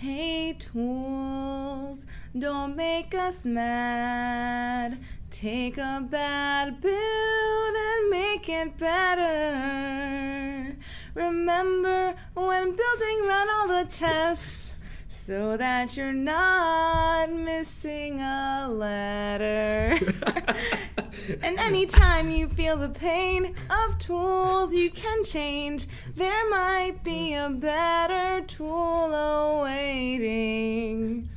Hey, tools, don't make us mad. Take a bad build and make it better. Remember when building, run all the tests so that you're not missing a letter. and anytime you feel the pain of tools you can change, there might be a better tool awaiting.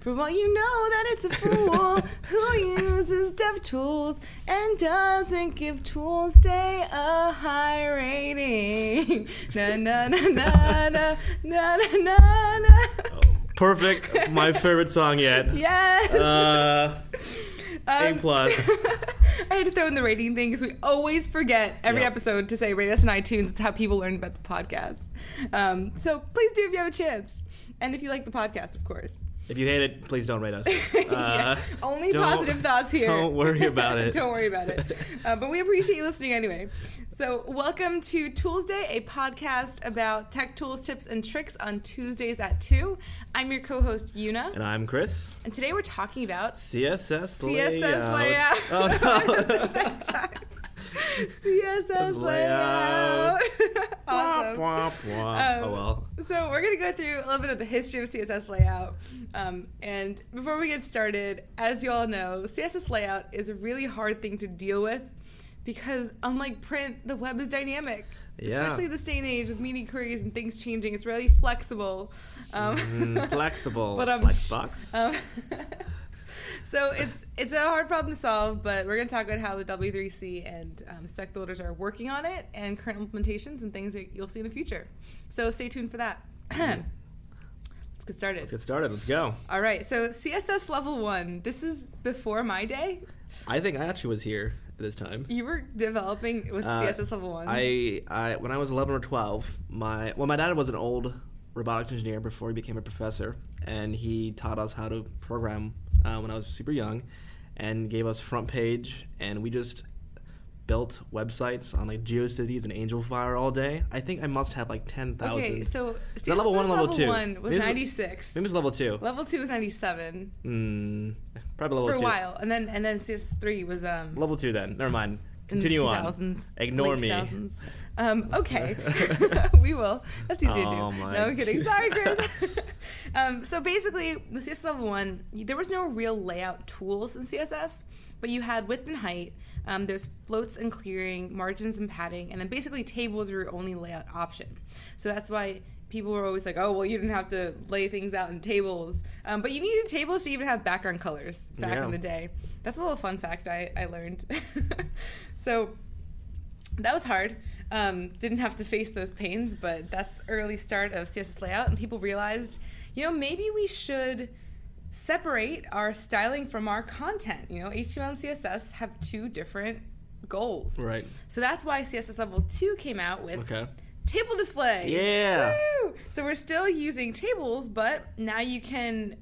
For what you know that it's a fool who uses dev tools and doesn't give Toolsday a high rating. Na na na na na na na na. na. Perfect. My favorite song yet. Yes. Uh, A Um, plus. I had to throw in the rating thing because we always forget every Yep. episode to say rate us on iTunes. It's how people learn about the podcast. Um, so please do if you have a chance, and if you like the podcast, of course. If you hate it, please don't rate us. Yeah. Uh, Only positive thoughts here. don't worry about it. don't worry about it. Uh, but we appreciate you listening anyway. So, welcome to Toolsday, a podcast about tech tools, tips, and tricks on Tuesdays at 2. I'm your co host, Una. and I'm Chris. And today we're talking about CSS CSS layout. Oh no. CSS layout. layout. awesome. Wah, wah, wah. Um, oh well. So we're gonna go through a little bit of the history of CSS layout. Um, and before we get started, as you all know, CSS layout is a really hard thing to deal with because unlike print, the web is dynamic. Yeah. Especially this day and age with media queries and things changing, it's really flexible. Um, Mm, flexible. But, um, Flexbox. um, so it's it's a hard problem to solve, but we're going to talk about how the W3C and um, spec builders are working on it and current implementations and things that you'll see in the future. So stay tuned for that. Let's get started. Let's get started. Let's go. All right, so CSS level one. This is before my day. I think I actually was here this time. You were developing with Uh, CSS level one. I, I when I was 11 or 12, my well, my dad was an old robotics engineer before he became a professor, and he taught us how to program uh, when I was super young, and gave us front page, and we just built websites on like GeoCities and AngelFire all day. I think I must have like 10,000. okay, so CSS level one or level two? one was Maybe 96. Maybe it's level two. Level two was 97 Mm, probably level for a two. while, and then and then CS three was um Level two then. Never mind. In the Continue on. 2000s, Ignore me. 2000s. Um, okay, we will. That's easy Oh, to do. my. No I'm kidding. Sorry, Chris. um, so basically, the CSS level one, there was no real layout tools in CSS, but you had width and height. Um, there's floats and clearing, margins and padding, and then basically tables were your only layout option. So that's why people were always like, "Oh, well, you didn't have to lay things out in tables," um, but you needed tables to even have background colors back Yeah. in the day. That's a little fun fact I, I learned. so that was hard. Um, didn't have to face those pains, but that's early start of CSS layout, and people realized, you know, maybe we should separate our styling from our content. You know, HTML and CSS have two different goals. Right. So that's why CSS level two came out with Okay. Table display. Yeah. Woo! So we're still using tables, but now you can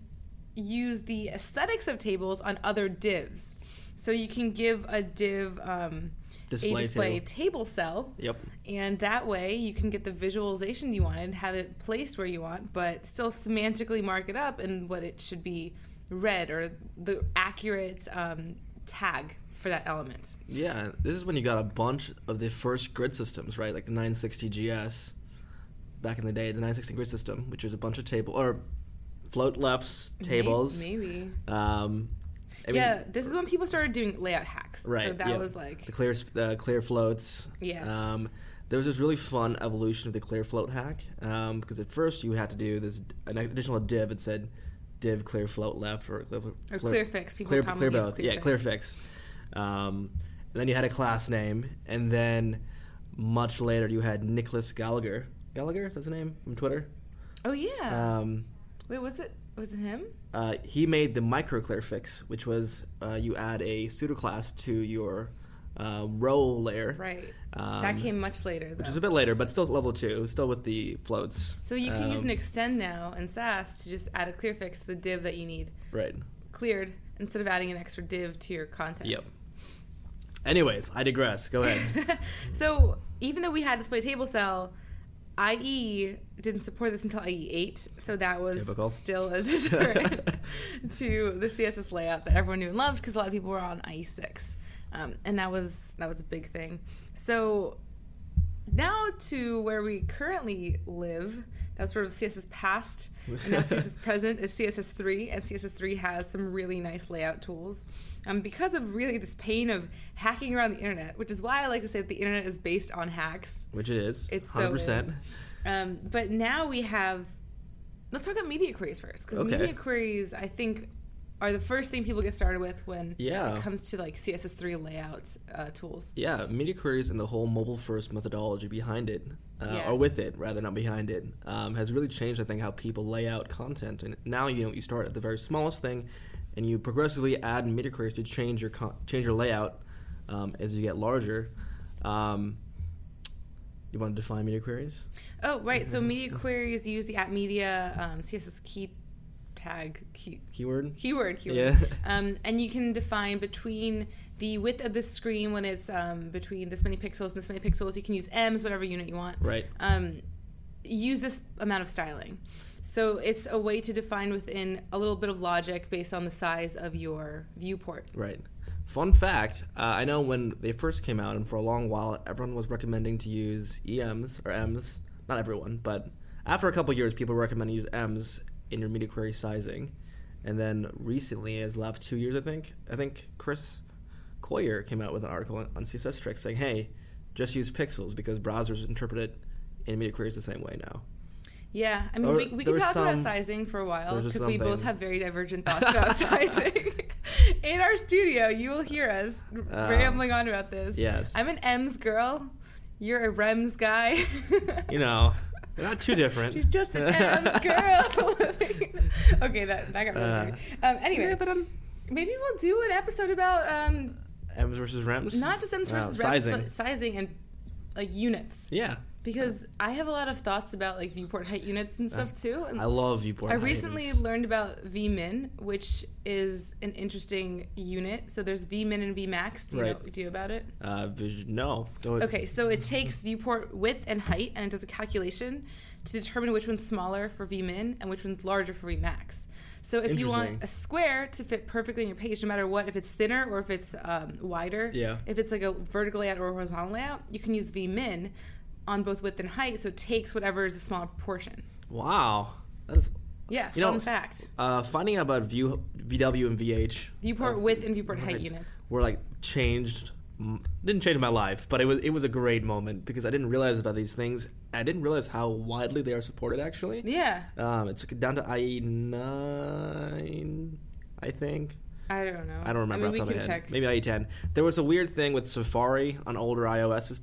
use the aesthetics of tables on other divs. So you can give a div um, Display a display table. table cell, Yep. and that way you can get the visualization you wanted, have it placed where you want, but still semantically mark it up and what it should be read or the accurate um, tag for that element. Yeah, this is when you got a bunch of the first grid systems, right? Like the 960 GS back in the day, the 960 grid system, which was a bunch of table or float lefts tables. Maybe. Um, I mean, yeah, this is when people started doing layout hacks. right. So that yeah. was like the clear the clear floats. Yes. Um, there was this really fun evolution of the clear float hack um, because at first you had to do this an additional div that said div clear float left or clear, or clear fix. People clear, clear both. clear yeah, clear fix. Um, and then you had a class name, and then much later you had Nicolas Gallagher. Gallagher, is that his name from Twitter? Oh yeah. Um, Wait, was it was it him? uh, he made the micro clear fix, which was uh, you add a pseudo class to your uh, row layer. Right. Um, that came much later though. which is a bit later, but still level two, still with the floats. so you can use Um, an extend now in Sass to just add a clear fix to the div that you need Right. cleared instead of adding an extra div to your content. Yep. Anyways, I digress. Go ahead. so even though we had display table cell, IE didn't support this until IE 8, so that was Typical. still a deterrent to the CSS layout that everyone knew and loved because a lot of people were on IE 6. Um, and that was that was a big thing. So now to where we currently live, that's sort of CSS past, and now CSS present is CSS 3, and CSS 3 has some really nice layout tools. Um, because of really this pain of hacking around the internet, which is why I like to say that the internet is based on hacks. Which it is. It's so 100%. is. Um, but now we have. Let's talk about media queries first, because Okay. media queries, I think, are the first thing people get started with when Yeah. it comes to like CSS3 layouts uh, tools. Yeah, media queries and the whole mobile first methodology behind it, uh, Yeah. or with it rather, not behind it, um, has really changed, I think, how people lay out content. And now you know you start at the very smallest thing, and you progressively add media queries to change your con- change your layout um, as you get larger. Um, you want to define media queries? Oh, right. So media queries use the at media um, CSS key tag key, Keyword. keyword keyword. Yeah. Um, and you can define between the width of the screen when it's um, between this many pixels and this many pixels. You can use m's, whatever unit you want. Right. um, use this amount of styling. So it's a way to define within a little bit of logic based on the size of your viewport. Right. Fun fact: uh, I know when they first came out, and for a long while, everyone was recommending to use EMs or Ms. Not everyone, but after a couple years, people recommend to use Ms in your media query sizing. And then recently, as last two years, I think, I think Chris Coyier came out with an article on CSS tricks saying, "Hey, just use pixels because browsers interpret it in media queries the same way now." Yeah, I mean, Or we, we could talk about sizing for a while because we both have very divergent thoughts about sizing. In our studio, you will hear us ah. rambling on about this. Yes. I'm an M's girl. You're a Rems guy. You know, they're not too different. She's just an M's girl. okay, that, that got really Uh, weird. Um, anyway, Yeah, but um, maybe we'll do an episode about um, Ms versus Rems. not just M's Wow, versus sizing. but sizing and like units. Yeah, Because I have a lot of thoughts about like viewport height units and stuff too. And I love viewport. I recently It's- learned about vmin, which is an interesting unit. So there's vmin and vmax. Do you Right. know, do you know about it? Uh, no. Okay, so it takes viewport width and height, and it does a calculation to determine which one's smaller for vmin and which one's larger for vmax. So if you want a square to fit perfectly in your page, no matter what, if it's thinner or if it's um, wider, Yeah. if it's like a vertical layout or a horizontal layout, you can use vmin on both width and height. So it takes whatever is a smaller proportion. Wow. That's Yeah, You fun know- fact. uh, finding out about view, VW and VH. Viewport uh, width and viewport height units. Were like changed. Didn't change my life, but it was it was a great moment because I didn't realize about these things. I didn't realize how widely they are supported. Actually, Yeah, um, it's down to IE nine, I think. I don't know. I don't remember. I mean, we can check. Maybe IE10. There was a weird thing with Safari on older iOS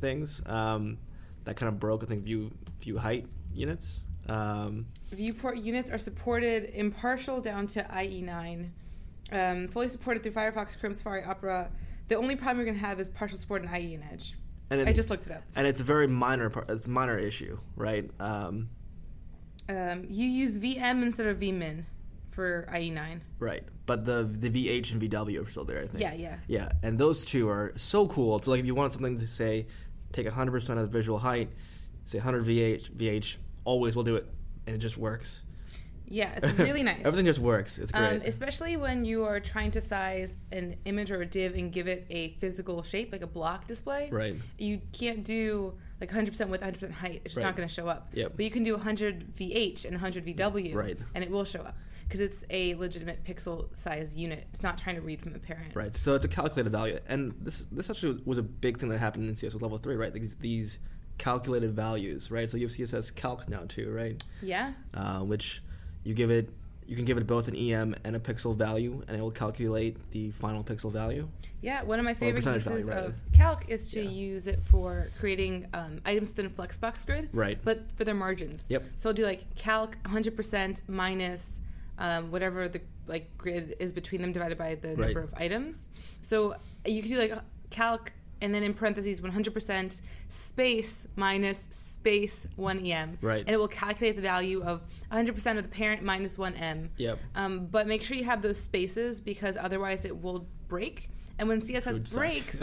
things um, that kind of broke. I think view view height units. Um, Viewport units are supported impartial down to IE9. Um, fully supported through Firefox, Chrome, Safari, Opera. The only problem you're going to have is partial support in IE and Edge. and it, I just looked it up. and it's a very minor part. It's a minor issue, right? Um, Um, you use VM instead of vmin for IE9. right. But the the VH and VW are still there. I think. Yeah, yeah. Yeah, and those two are so cool. So like, if you want something to say, take 100 percent of the visual height, say 100 VH, VH always will do it, and it just works. Yeah, it's really nice. Everything just works. It's great. Um, especially when you are trying to size an image or a div and give it a physical shape, like a block display. right. You can't do like 100% with 100% height. It's just Right. not going to show up. Yep. But you can do 100 VH and 100 VW, Right. and it will show up because it's a legitimate pixel size unit. It's not trying to read from a parent. Right. So it's a calculated value, and this this actually was a big thing that happened in CSS level three, right? These these calculated values, right? So you have CSS calc now too, right? Yeah. Uh, which you give it. You can give it both an EM and a pixel value, and it will calculate the final pixel value. Yeah. One of my favorite uses value, of calc is to Yeah. use it for creating um, items within a flexbox grid. Right. but for their margins. Yep. So I'll do like calc 100% minus um, whatever the like grid is between them divided by the Right. number of items. So you could do like calc and then in parentheses 100% space minus space 1em. Right. And it will calculate the value of 100% of the parent minus 1m. Yep. Um, but make sure you have those spaces because otherwise it will break And when CSS breaks,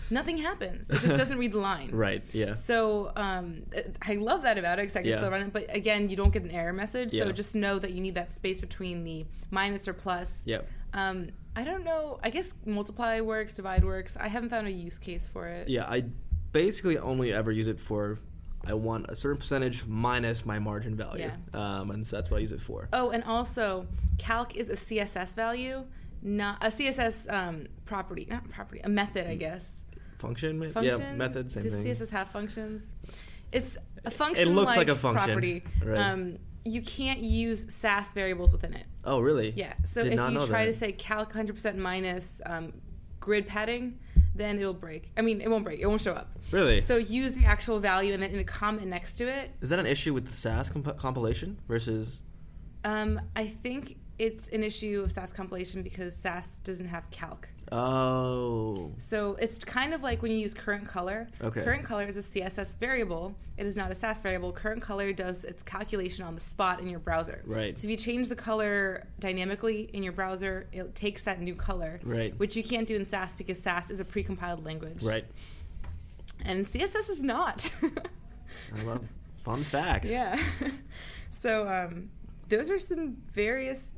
nothing happens. It just doesn't read the line. right. Yeah. So um, I love that about it because I can Yeah. still run it. But again, you don't get an error message. So just know that you need that space between the minus or plus. Yep. Um, I don't know. I guess multiply works, divide works. I haven't found a use case for it. Yeah. I basically only ever use it for I want a certain percentage minus my margin value. Um, and so that's what I use it for. Oh, and also, calc is a CSS value, not a CSS um, property, not property, a method, I guess. Function. Function. Yeah. Method. Same Does thing. CSS have functions? It's a function. It looks like a function, property. right. Um, you can't use Sass variables within it. Oh, really? Yeah. So Did if you try that. to say calc 100% minus um, grid padding, then it'll break. I mean, it won't break. It won't show up. Really? So use the actual value and then in a comment next to it. Is that an issue with the Sass comp- compilation versus? Um, I think it's an issue of Sass compilation because Sass doesn't have calc. Oh. So it's kind of like when you use current color. Okay. Current color is a CSS variable. It is not a Sass variable. Current color does its calculation on the spot in your browser. Right. So if you change the color dynamically in your browser, it takes that new color. Right. Which you can't do in Sass because Sass is a precompiled language. Right. And CSS is not. I love fun facts. yeah. so um, those are some various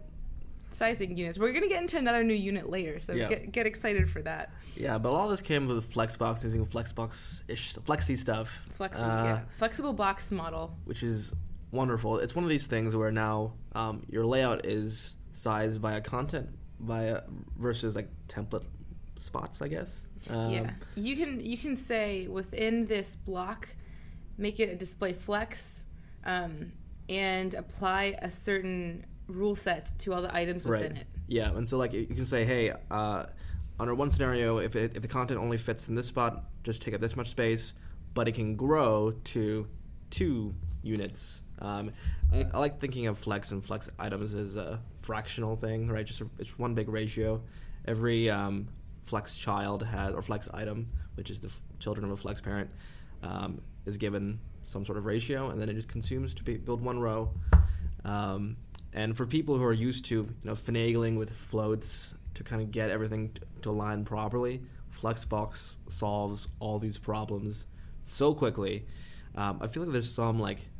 sizing units. We're gonna get into another new unit later, so Yeah. get get excited for that. Yeah, but all this came with Flexbox using Flexbox ish Flexi stuff. Flexible, Uh, yeah. Flexible box model. which is wonderful. It's one of these things where now um, your layout is sized via content via versus like template spots, I guess. Um, yeah, you can you can say within this block, make it a display flex, um, and apply a certain rule set to all the items within Right. it. Yeah, and so like you can say, hey, uh, under one scenario, if it, if the content only fits in this spot, just take up this much space, but it can grow to two units. Um, I, I like thinking of flex and flex items as a fractional thing, right? Just a, it's one big ratio. Every um, flex child has or flex item, which is the f- children of a flex parent, um, is given some sort of ratio, and then it just consumes to be, build one row. Um, and for people who are used to you know finagling with floats to kind of get everything to align properly, Flexbox solves all these problems so quickly. Um, I feel like there's some like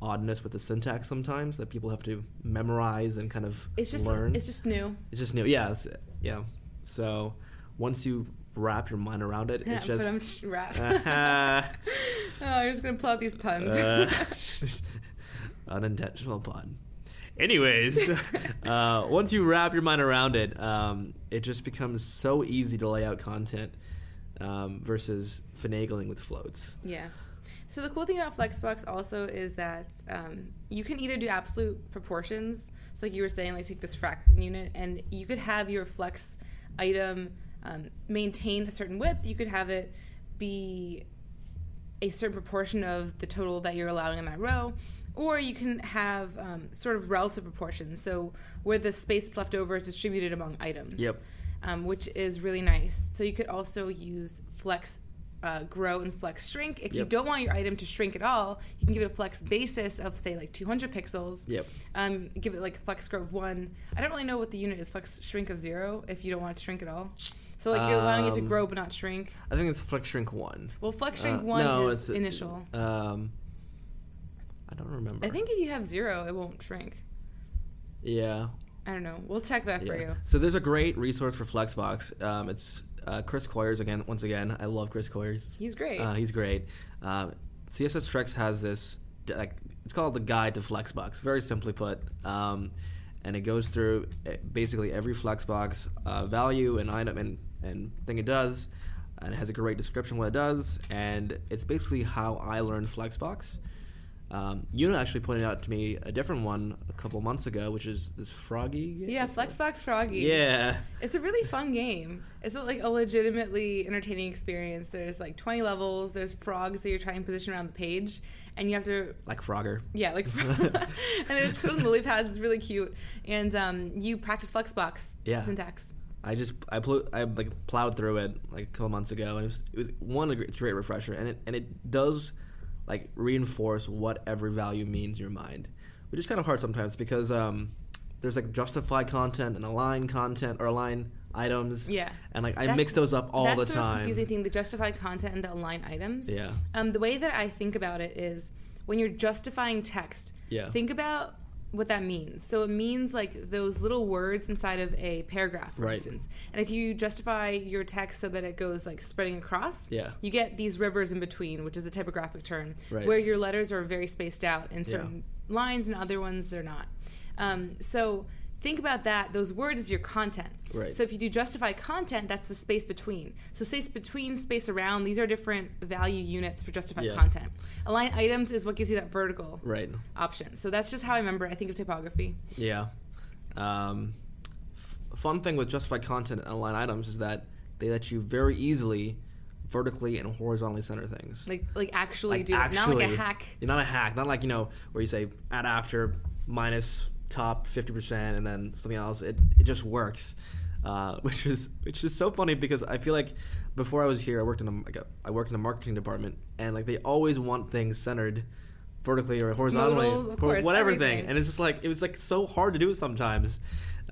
oddness with the syntax sometimes that people have to memorize and kind of It's just learn. it's just new. It's just new. Yeah, yeah. So once you wrap your mind around it, it's just. but I'm just. just rap. uh, oh, I'm just gonna pull out these puns. unintentional pun. Anyways, uh, once you wrap your mind around it, um, it just becomes so easy to lay out content um, versus finagling with floats. Yeah. So the cool thing about Flexbox also is that um, you can either do absolute proportions. So like you were saying, like take this fraction unit, and you could have your flex item um, maintain a certain width. You could have it be a certain proportion of the total that you're allowing in that row. Or you can have um, sort of relative proportions, so where the space that's left over is distributed among items Yep. um, which is really nice. So you could also use flex uh, grow and flex shrink. If you don't want your item to shrink at all, you can give it a flex basis of say like 200 pixels. Yep. Um, give it like a flex grow of one. I don't really know what the unit is. Flex shrink of zero if you don't want it to shrink at all. So like you're allowing it to Um, grow but not shrink. I think it's flex shrink one. Well, flex shrink Uh, one no, is it's- initial. Um, don't remember. I think if you have zero, it won't shrink. Yeah. I don't know. We'll check that for Yeah. you. So there's a great resource for Flexbox. Um, it's uh, Chris Coyier's again. Once again, I love Chris Coyier's. He's great. Uh, he's great. Um, CSS Tricks has this like it's called the Guide to Flexbox. Very simply put, um, and it goes through uh, basically every Flexbox uh, value and item and and thing it does, and it has a great description of what it does. And it's basically how I learned Flexbox. Um, Una actually pointed out to me a different one a couple months ago, which is this Froggy. game. yeah, Flexbox Froggy. Yeah. It's a really fun game. It's a, like a legitimately entertaining experience. There's like 20 levels. There's frogs that you're trying to position around the page, and you have to Like Frogger. yeah like and it's on lily pads. It's really cute, and um, you practice Flexbox Yeah. syntax. I just I pl- I like plowed through it like a couple months ago, and it was it was one it's a great refresher, and it and it does like reinforce what every value means in your mind, which is kind of hard sometimes because um, there's like justify content and align content or align items. Yeah. And like I That's- mix those up all That's the the, time. most confusing thing: the justified content and the align items. Yeah. Um, the way that I think about it is when you're justifying text. Yeah. Think about what that means. So it means like those little words inside of a paragraph, for Right. instance. And if you justify your text so that it goes like spreading across, Yeah. you get these rivers in between, which is a typographic term, Right. where your letters are very spaced out in certain lines and other ones they're not. Um, so think about that. Those words is your content. Right. So if you do justify content, that's the space between. So space between, space around, these are different value units for justified Yeah. content. Align items is what gives you that vertical Right. option. So that's just how I remember. I think of typography. Yeah. Um, f- fun thing with justified content and align items is that they let you very easily vertically and horizontally center things. Like like actually Like, do it, not like a actually- hack. Not a hack, not like you know where you say add after minus top fifty percent and then something else. It it just works, uh, which is which is so funny because I feel like before I was here, I worked in a, like a I worked in the marketing department and like they always want things centered vertically or horizontally Modals, course, whatever everything. thing, and it's just like it was like so hard to do it sometimes.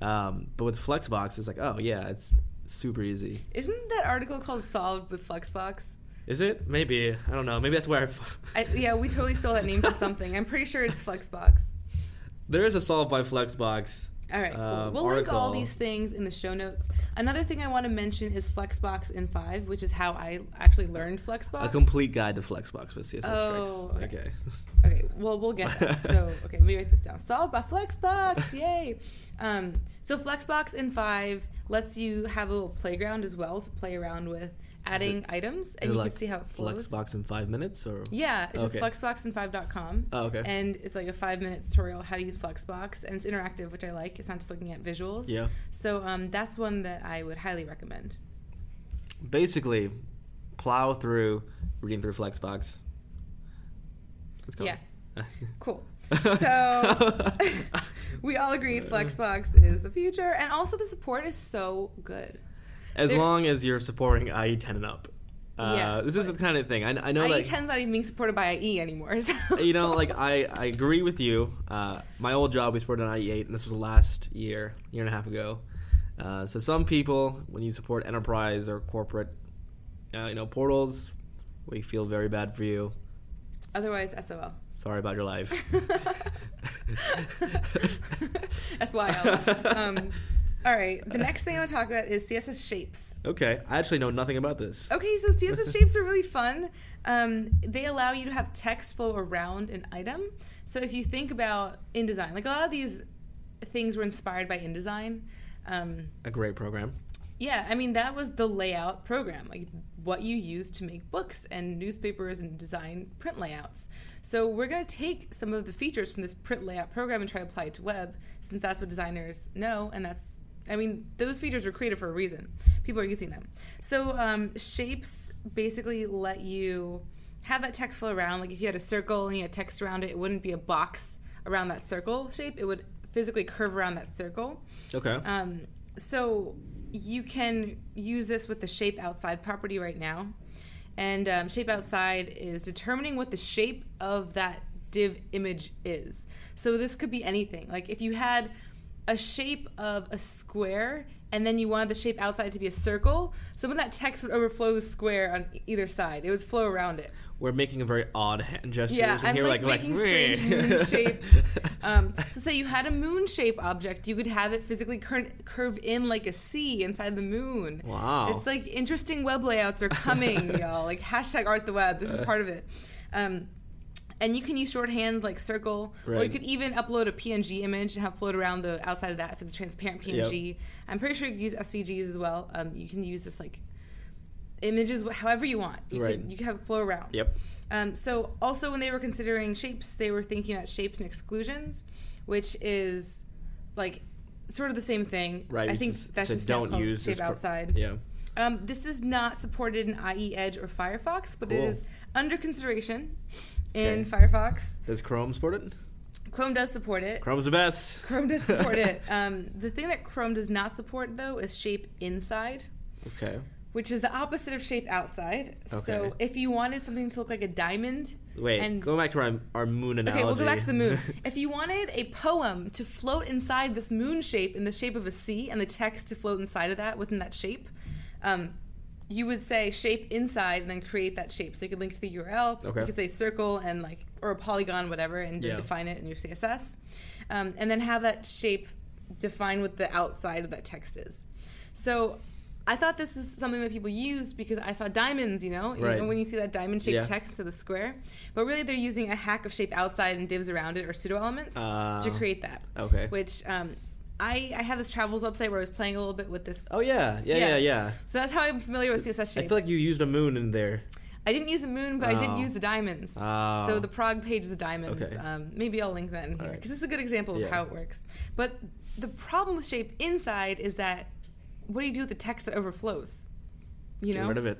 Um, but with Flexbox, it's like oh yeah, it's super easy. Isn't that article called "Solved with Flexbox"? Is it? Maybe I don't know. Maybe that's where I, I, yeah, we totally stole that name from something. I'm pretty sure it's Flexbox. There is a solve by Flexbox. All right, cool. um, we'll link all these things in the show notes. Another thing I want to mention is Flexbox in five, which is how I actually learned Flexbox. A complete guide to Flexbox with CSS Oh, strikes. okay. Okay. Okay, well we'll get that. So okay, let me write this down. Solved by Flexbox, yay! Um, so Flexbox in five lets you have a little playground as well to play around with adding items, and you like can see how it flows. Flexbox in five minutes or Yeah, it's Okay. just flexboxin5.com. Oh, okay. And it's like a five minute tutorial how to use Flexbox, and it's interactive, which I like. It's not just looking at visuals. Yeah. So um, that's one that I would highly recommend. Basically, plow through reading through Flexbox. Let's go. Yeah. Cool. So we all agree Flexbox is the future, and also the support is so good. As long as you're supporting IE 10 and up. Uh, Yeah, this is the kind of thing. I, I know IE like 10's not even being supported by IE anymore. So. you know like I, I agree with you. Uh, my old job we supported an IE 8 and this was last year, year and a half ago. Uh, so some people when you support enterprise or corporate uh, you know portals, we feel very bad for you. Otherwise, SOL. Sorry about your life. Um, all right. The next thing I want to talk about is CSS shapes. okay, I actually know nothing about this. Okay, so CSS shapes are really fun. Um, they allow you to have text flow around an item. So if you think about InDesign, like a lot of these things were inspired by InDesign. Um, A great program. yeah, I mean that was the layout program, like what you use to make books and newspapers and design print layouts. So we're going to take some of the features from this print layout program and try to apply it to web, since that's what designers know, and that's I mean those features were created for a reason. People are using them. So um, shapes basically let you have that text flow around. Like if you had a circle and you had text around it, it wouldn't be a box around that circle shape. It would physically curve around that circle. Okay. Um, so you can use this with the shape outside property right now. And um, shape outside is determining what the shape of that div image is. So this could be anything. Like if you had a shape of a square and then you wanted the shape outside to be a circle, some of that text would overflow the square on either side. It would flow around it. We're making a very odd hand gestures. Yeah, and I'm like, like, making like, strange moon shapes. Um, so, say you had a moon shape object, you could have it physically cur- curve in like a C inside the moon. Wow. It's like interesting web layouts are coming, y'all. Like hashtag art the web. This is part of it. Um, and you can use shorthand like circle, or you could even upload a PNG image and have float around the outside of that if it's a transparent PNG. I'm pretty sure you can use SVGs as well. Um, you can use this like images however you want. You Right. can you can have it flow around. Yep. Um, so also when they were considering shapes, they were thinking about shapes and exclusions, which is like sort of the same thing. Right. I think just- that's so just don't use shape pro- outside. Yeah. Um, this is not supported in IE Edge or Firefox, but it Cool. is under consideration in Okay. Firefox. Does Chrome support it? Chrome does support it. Chrome's the best. Chrome does support it. Um, the thing that Chrome does not support though is shape inside, Okay. which is the opposite of shape outside. Okay. So if you wanted something to look like a diamond, Wait, and go back to our, our moon analogy. Okay, we'll go back to the moon. if you wanted a poem to float inside this moon shape in the shape of a C and the text to float inside of that within that shape, um, you would say shape inside and then create that shape. So you could link to the URL. Okay. You could say circle and like or a polygon, whatever, and Yeah. define it in your CSS, um, and then have that shape define what the outside of that text is. So. I thought this was something that people used because I saw diamonds, you know, Right. when you see that diamond shaped Yeah. text to the square. But really, they're using a hack of shape outside and divs around it or pseudo elements Ah. to create that. Okay. Which um, I I have this travels website where I was playing a little bit with this. Oh yeah, yeah, Yeah. yeah, yeah. So that's how I'm familiar with CSS shapes. I feel like you used a moon in there. I didn't use a moon, but I did Oh. use the diamonds. Oh. So the Prague page is the diamonds. Okay. Um, maybe I'll link that in here because it's a good example of Yeah. how it works. But the problem with shape inside is that what do you do with the text that overflows? You Get know, rid of it.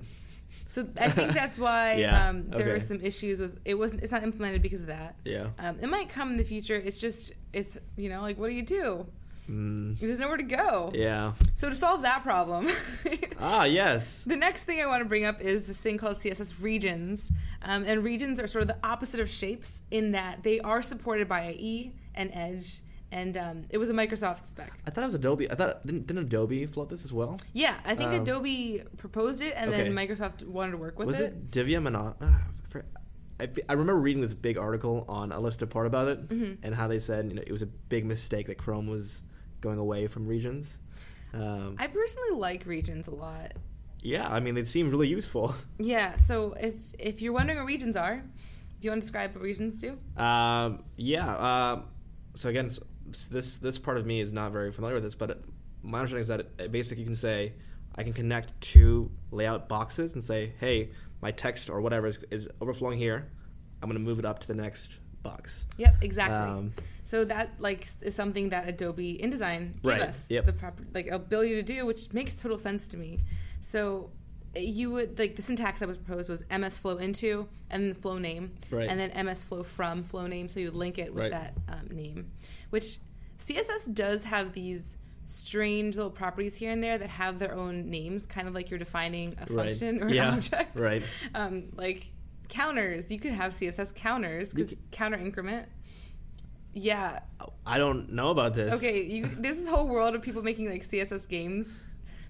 so I think that's why Yeah, um, there okay. are some issues with it. wasn't It's not implemented because of that. Yeah. Um, it might come in the future. It's just it's you know like what do you do? Mm, There's nowhere to go. yeah. So to solve that problem, Ah, yes. the next thing I want to bring up is this thing called CSS regions. Um, and regions are sort of the opposite of shapes in that they are supported by IE and Edge, and um, it was a Microsoft spec. I thought it was Adobe. I thought didn't, didn't Adobe float this as well? Yeah, I think Um, Adobe proposed it, and then. Microsoft wanted to work with was it. it, Divium and uh, I, I, remember reading this big article on A List Apart about it Mhm. and how they said you know it was a big mistake that Chrome was going away from regions. Um, I personally like regions a lot. yeah, I mean they seem really useful. Yeah, so if if you're wondering what regions are, do you want to describe what regions do? Um, yeah. Um, so again, this this part of me is not very familiar with this, but my understanding is that it, it basically you can say I can connect two layout boxes and say, hey, my text or whatever is, is overflowing here. I'm going to move it up to the next box. Yep, exactly. Um, So that like is something that Adobe InDesign gave Right, us yep. the proper like ability to do, which makes total sense to me. So you would like the syntax that was proposed was MS flow into and the flow name, Right. and then MS flow from flow name. So you would link it with Right. that um, name, which CSS does have these strange little properties here and there that have their own names, kind of like you're defining a function or Yeah, an object. right. Um, like counters, you could have CSS counters because counter increment. Yeah, I don't know about this. Okay, you, there's this whole world of people making like CSS games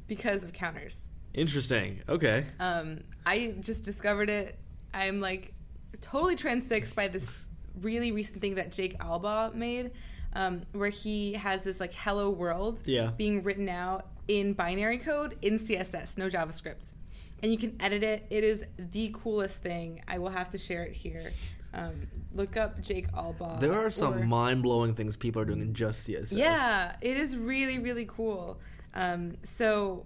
because of counters. Interesting. Okay. Um, I just discovered it. I'm like totally transfixed by this really recent thing that Jake Albaugh made, um, where he has this like hello world Yeah. being written out in binary code in CSS, no JavaScript. And you can edit it. It is the coolest thing. I will have to share it here. Um, look up Jake Albaugh. There are some or- mind blowing things people are doing in just CSS. yeah, it is really, really cool. Um, so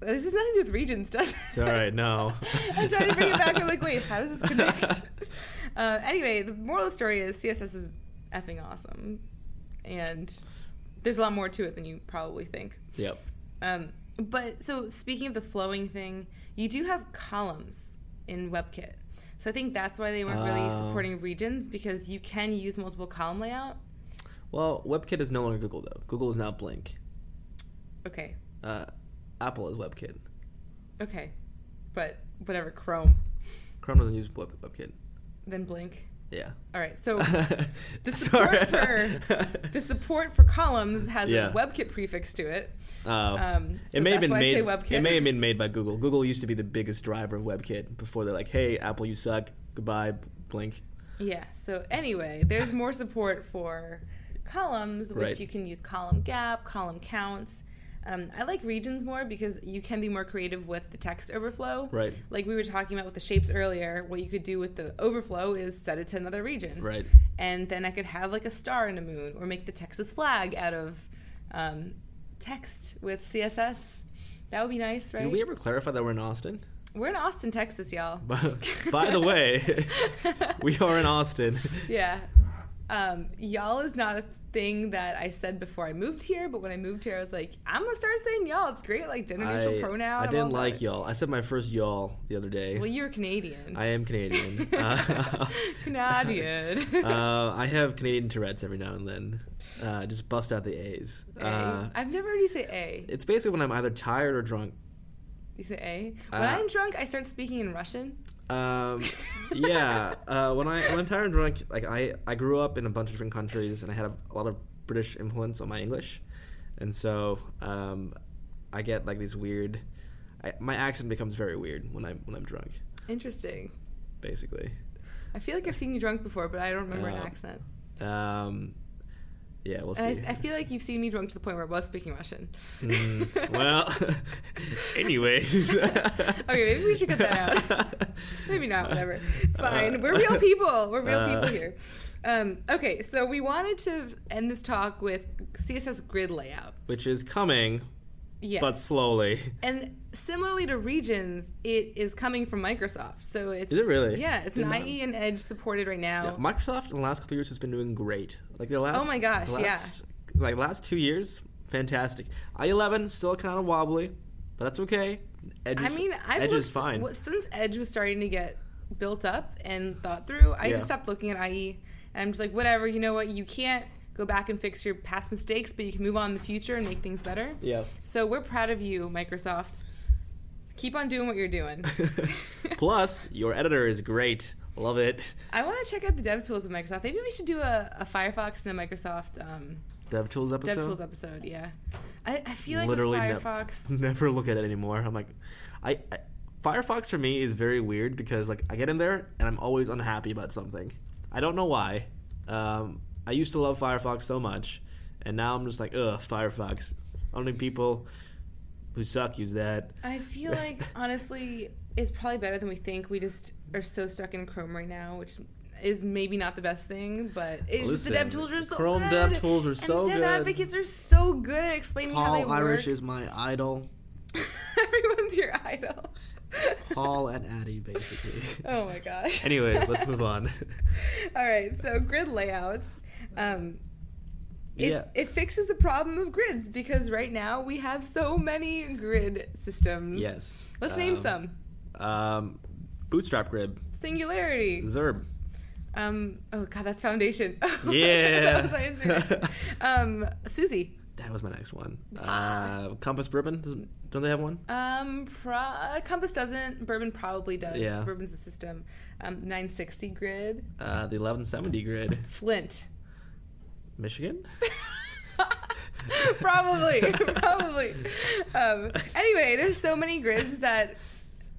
this has nothing to do with regions, does it? It's all right. No. I'm trying to bring it back. I'm like, wait, how does this connect? uh, anyway, the moral of the story is CSS is effing awesome, and there's a lot more to it than you probably think. yep. Um, but so speaking of the flowing thing, you do have columns in WebKit. So I think that's why they weren't really Oh. supporting regions because you can use multiple column layout. Well, WebKit is no longer Google though. Google is now Blink. Okay, Uh, Apple is WebKit. okay, but whatever. Chrome, Chrome doesn't use Web- WebKit. then Blink. Yeah. All right, so the support for the support for columns has Yeah. a WebKit prefix to it. Oh. Um, so it may have been made. It may have been made by Google. Google used to be the biggest driver of WebKit before they're like, "Hey, Apple, you suck. Goodbye, Blink." Yeah. So anyway, there's more support for columns, which Right. you can use column gap, column counts. Um, I like regions more because you can be more creative with the text overflow. Right. Like we were talking about with the shapes earlier, what you could do with the overflow is set it to another region. Right. And then I could have like a star and a moon, or make the Texas flag out of um, text with CSS. That would be nice, right? Did we ever clarify that we're in Austin? We're in Austin, Texas, y'all. By the way, we are in Austin. Yeah. Um, y'all is not a thing that I said before I moved here, but when I moved here, I was like, I'm gonna start saying y'all. It's great, like gender neutral pronoun. I didn't like about y'all. I said my first y'all the other day. Well, you're Canadian. I am Canadian. uh, Canadian. uh, I have Canadian Tourette's every now and then. Uh, just bust out the A's. A. Uh, I've never heard you say A. it's basically when I'm either tired or drunk. You say A. When Uh, I'm drunk, I start speaking in Russian. Um, yeah. Uh, when I when I'm tired and drunk, like I I grew up in a bunch of different countries and I had a, a lot of British influence on my English, and so um, I get like these weird. I, my accent becomes very weird when I when I'm drunk, Interesting. basically. I feel like I've seen you drunk before, but I don't remember an Uh, accent. Um, yeah, we'll see. I, I feel like you've seen me drunk to the point where I was speaking Russian. Mm, well, anyways. Okay, maybe we should cut that out. maybe not. Whatever. It's fine. We're real people. We're real Uh. people here. Um, okay, so we wanted to end this talk with CSS grid layout. Which is coming, Yes. but slowly. And similarly to regions, it is coming from Microsoft. So it's Is it really? Yeah, it's an. IE and Edge supported right now. Yeah, Microsoft in the last couple years has been doing great. Like the last. Oh my gosh, last, Like last two years, fantastic. i11 still kind of wobbly, but that's okay. Edge is, I mean, I've Edge looked, is fine. since Edge was starting to get built up and thought through. I Yeah. just stopped looking at IE, and I'm just like, whatever. You know what? You can't go back and fix your past mistakes, but you can move on in the future and make things better. yeah. So we're proud of you, Microsoft. Keep on doing what you're doing. Plus, your editor is great. Love it. I want to check out the dev tools of Microsoft. Maybe we should do a, a Firefox and a Microsoft um, DevTools episode. DevTools episode. Yeah, I, I feel like Literally Firefox. Never look at it anymore. I'm like, I, I Firefox for me is very weird because like I get in there and I'm always unhappy about something. I don't know why. Um, I used to love Firefox so much, and now I'm just like, ugh, Firefox. Only people who suck use that. I feel like honestly, it's probably better than we think. We just are so stuck in Chrome right now, which is maybe not the best thing, but it's just the dev tools are so Chrome good. dev tools are so good. and dev good. advocates are so good at explaining how they Paul Irish work. is my idol. Everyone's your idol. Paul and Addy, basically. oh my gosh. anyway, let's move on. All right, so grid layouts. Um, it, Yeah. it fixes the problem of grids because right now we have so many grid systems. yes. Let's name Um, some. Um, Bootstrap Grid, Singularity. ZURB. Um, oh god, that's Foundation. Yeah. that was my inspiration. um, Susy. That was my next one. Uh, Compass Bourbon, doesn't, don't they have one? Um, pro- Compass doesn't. Bourbon probably does. Yeah. Bourbon's a system. Um, 960 grid. Uh, the 1170 grid. Flint. Michigan? probably, probably. Um, anyway, there's so many grids that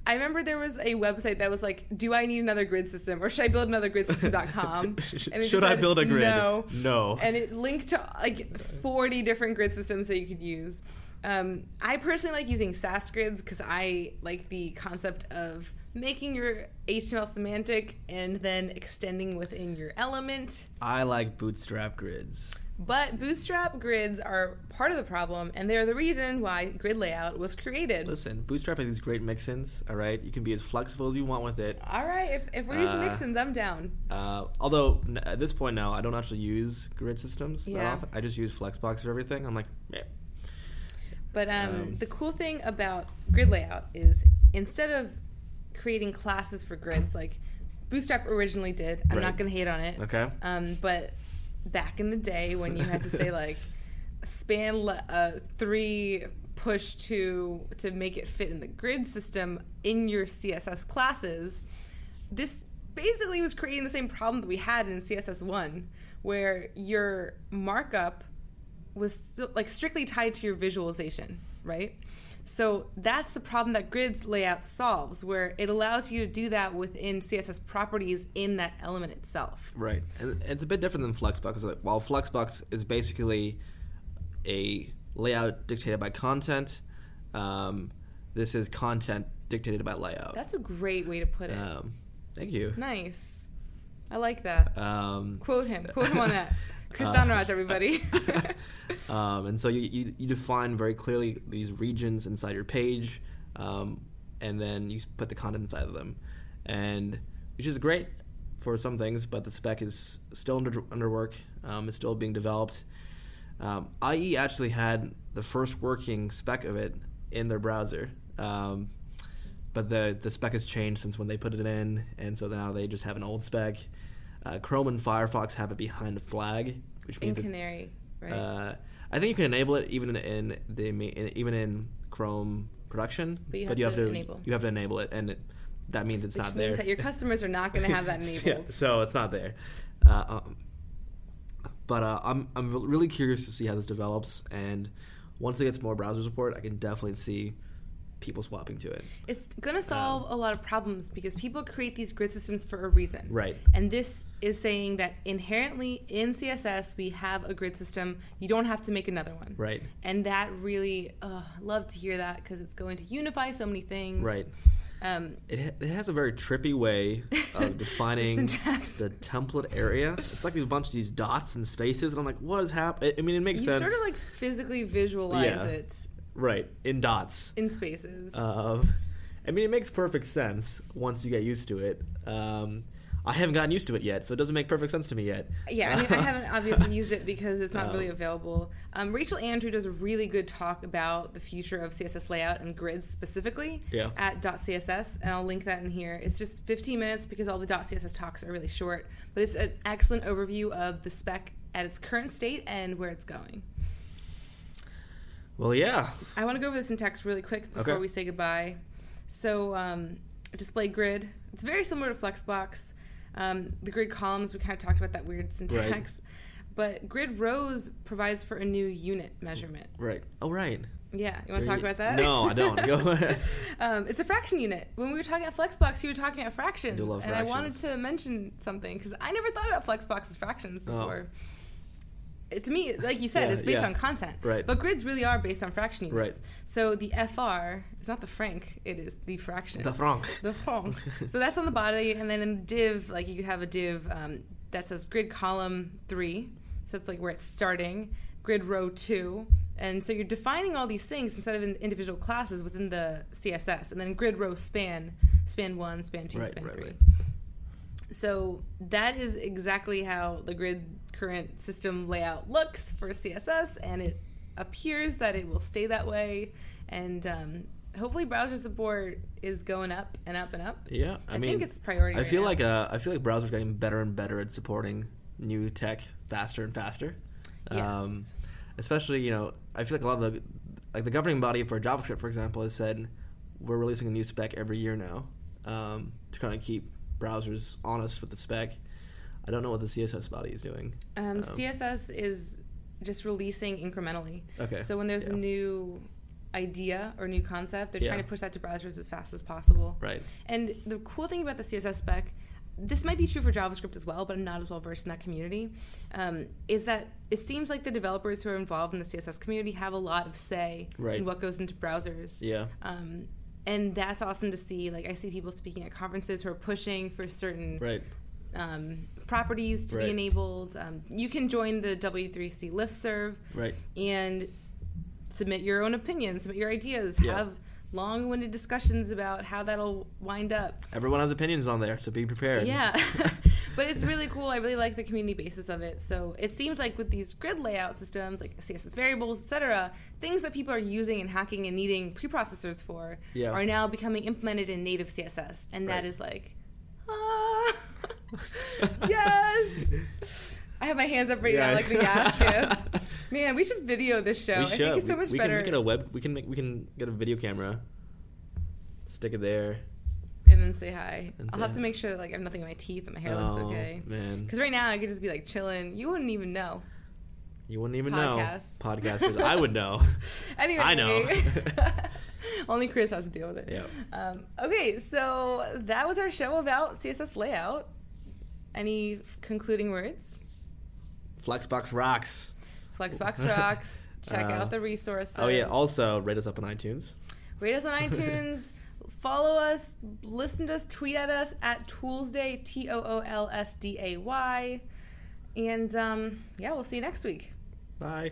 I remember there was a website that was like, "Do I need another grid system, or should I build another grid system.com?" And Should I said, build a grid? No. No. And it linked to like 40 different grid systems that you could use. Um, I personally like using Sass grids because I like the concept of making your HTML semantic and then extending within your element. I like Bootstrap grids. But Bootstrap grids are part of the problem, and they're the reason why grid layout was created. Listen, Bootstrap has these great mix-ins, all right? You can be as flexible as you want with it. All right, if, if we're using Uh, mixins, I'm down. Uh, although, n- at this point now, I don't actually use grid systems that Yeah. often. I just use Flexbox for everything. I'm like, yeah. But um, um, the cool thing about grid layout is instead of creating classes for grids like Bootstrap originally did, I'm Right. not going to hate on it. Okay. Um, but back in the day when you had to say like span le- uh, three push to to make it fit in the grid system in your css classes this basically was creating the same problem that we had in css1 where your markup was like strictly tied to your visualization right so that's the problem that grids layout solves where it allows you to do that within css properties in that element itself Right, and it's a bit different than Flexbox. Like, While Flexbox is basically a layout dictated by content, um, this is content dictated by layout. That's a great way to put it. Um, thank you. nice. I like that. Um, Quote him. Quote him on that. Chris Dhanaraj, everybody. um, and so you, you, you define very clearly these regions inside your page, um, and then you put the content inside of them, and which is great for some things, but the spec is still under under work. Um, it's still being developed. Um, IE actually had the first working spec of it in their browser, um, but the the spec has changed since when they put it in, and so now they just have an old spec. Uh, Chrome and Firefox have it behind a flag, which means it's- Canary, right? uh, I think you can enable it even in, in the in, even in Chrome, production, But you have to enable. you have to enable it, and it, that means it's Which not means there. that your customers are not going to have that enabled. yeah, so it's not there. Uh, um, but uh, I'm I'm really curious to see how this develops, and once it gets more browser support, I can definitely see people swapping to it. It's going to solve a lot of problems because people create these grid systems for a reason. Right. And this is saying that inherently in CSS we have a grid system. You don't have to make another one. Right. And that really, uh, love to hear that because it's going to unify so many things. Right. Um, It, ha- it has a very trippy way of defining the template area. It's like a bunch of these dots and spaces, and I'm like, what is happening? I mean, it makes sense. you sort of like physically visualize Yeah. it right, in dots. in spaces. Uh, I mean, it makes perfect sense once you get used to it. Um, I haven't gotten used to it yet, so it doesn't make perfect sense to me yet. Yeah, I mean, I haven't obviously used it because it's not Um, really available. Um, Rachel Andrew does a really good talk about the future of CSS layout and grids specifically Yeah. at .css, and I'll link that in here. It's just 15 minutes because all the .css talks are really short, but it's an excellent overview of the spec at its current state and where it's going. Well, yeah. I want to go over the syntax really quick before Okay. we say goodbye. So, um, display grid. It's very similar to Flexbox. Um, the grid columns, we kind of talked about that weird syntax. But grid rows provides for a new unit measurement. Right. Oh, right. Yeah, you want to talk about that? No, I don't. Go ahead. um, it's a fraction unit. When we were talking about Flexbox, you were talking about fractions, do love and I wanted to mention something because I never thought about Flexbox as fractions Oh. before. It, to me, like you said, Yeah, it's based yeah. on content. Right. But grids really are based on fraction units. Right. So the FR is not the franc; it is the fraction. The franc. The franc. so that's on the body, and then in the div, like you could have a div um, that says grid column three. So it's like where it's starting. Grid row two. And so you're defining all these things instead of in individual classes within the CSS, and then grid row span, span one, span two, Right, span right, three. right. So that is exactly how the grid current system layout looks for CSS, and it appears that it will stay that way. And um, hopefully, browser support is going up and up and up. Yeah, I, I mean, think it's priority. I right feel now. like uh, I feel like browsers getting better and better at supporting new tech faster and faster. Um, yes, especially, you know, I feel like a lot of the like the governing body for JavaScript, for example, has said we're releasing a new spec every year now um, to kind of keep browsers honest with the spec. I don't know what the CSS body is doing. um, um, CSS is just releasing incrementally. Okay. So when there's yeah. a new idea or new concept, they're Yeah. trying to push that to browsers as fast as possible. Right. And the cool thing about the CSS spec, this might be true for JavaScript as well, but I'm not as well versed in that community, um, is that it seems like the developers who are involved in the CSS community have a lot of say Right. in what goes into browsers. Yeah. Um, and that's awesome to see. Like I see people speaking at conferences who are pushing for certain Right. um, properties to Right. be enabled. Um, you can join the W3C listserv Right. and submit your own opinions, submit your ideas, Yeah. have long-winded discussions about how that'll wind up. Everyone has opinions on there, so be prepared. Yeah. but it's really cool. I really like the community basis of it. So it seems like with these grid layout systems, like CSS variables, etc., things that people are using and hacking and needing preprocessors for Yeah. are now becoming implemented in native CSS. And that Right. is like, yes. I have my hands up right now, like the gas gift. Man, we should video this show. We I think it's so we, much we better. can make it a web. We can make. We can get a video camera. Stick it there. and then say hi. And I'll say have to make sure that like I have nothing in my teeth and my hair looks oh, okay. man, Because right now I could just be like chilling. You wouldn't even know. you wouldn't even Podcast. know. Podcasters, I would know. Anyway, I know. only Chris has to deal with it. Yeah. Um, okay, so that was our show about CSS layout. Any concluding words? Flexbox rocks. Flexbox rocks. Check Uh, out the resources. Oh yeah. Also, rate us up on iTunes. Rate us on iTunes. Follow us. Listen to us. Tweet at us at Toolsday. T O O L S D A Y. And um, yeah, we'll see you next week. Bye.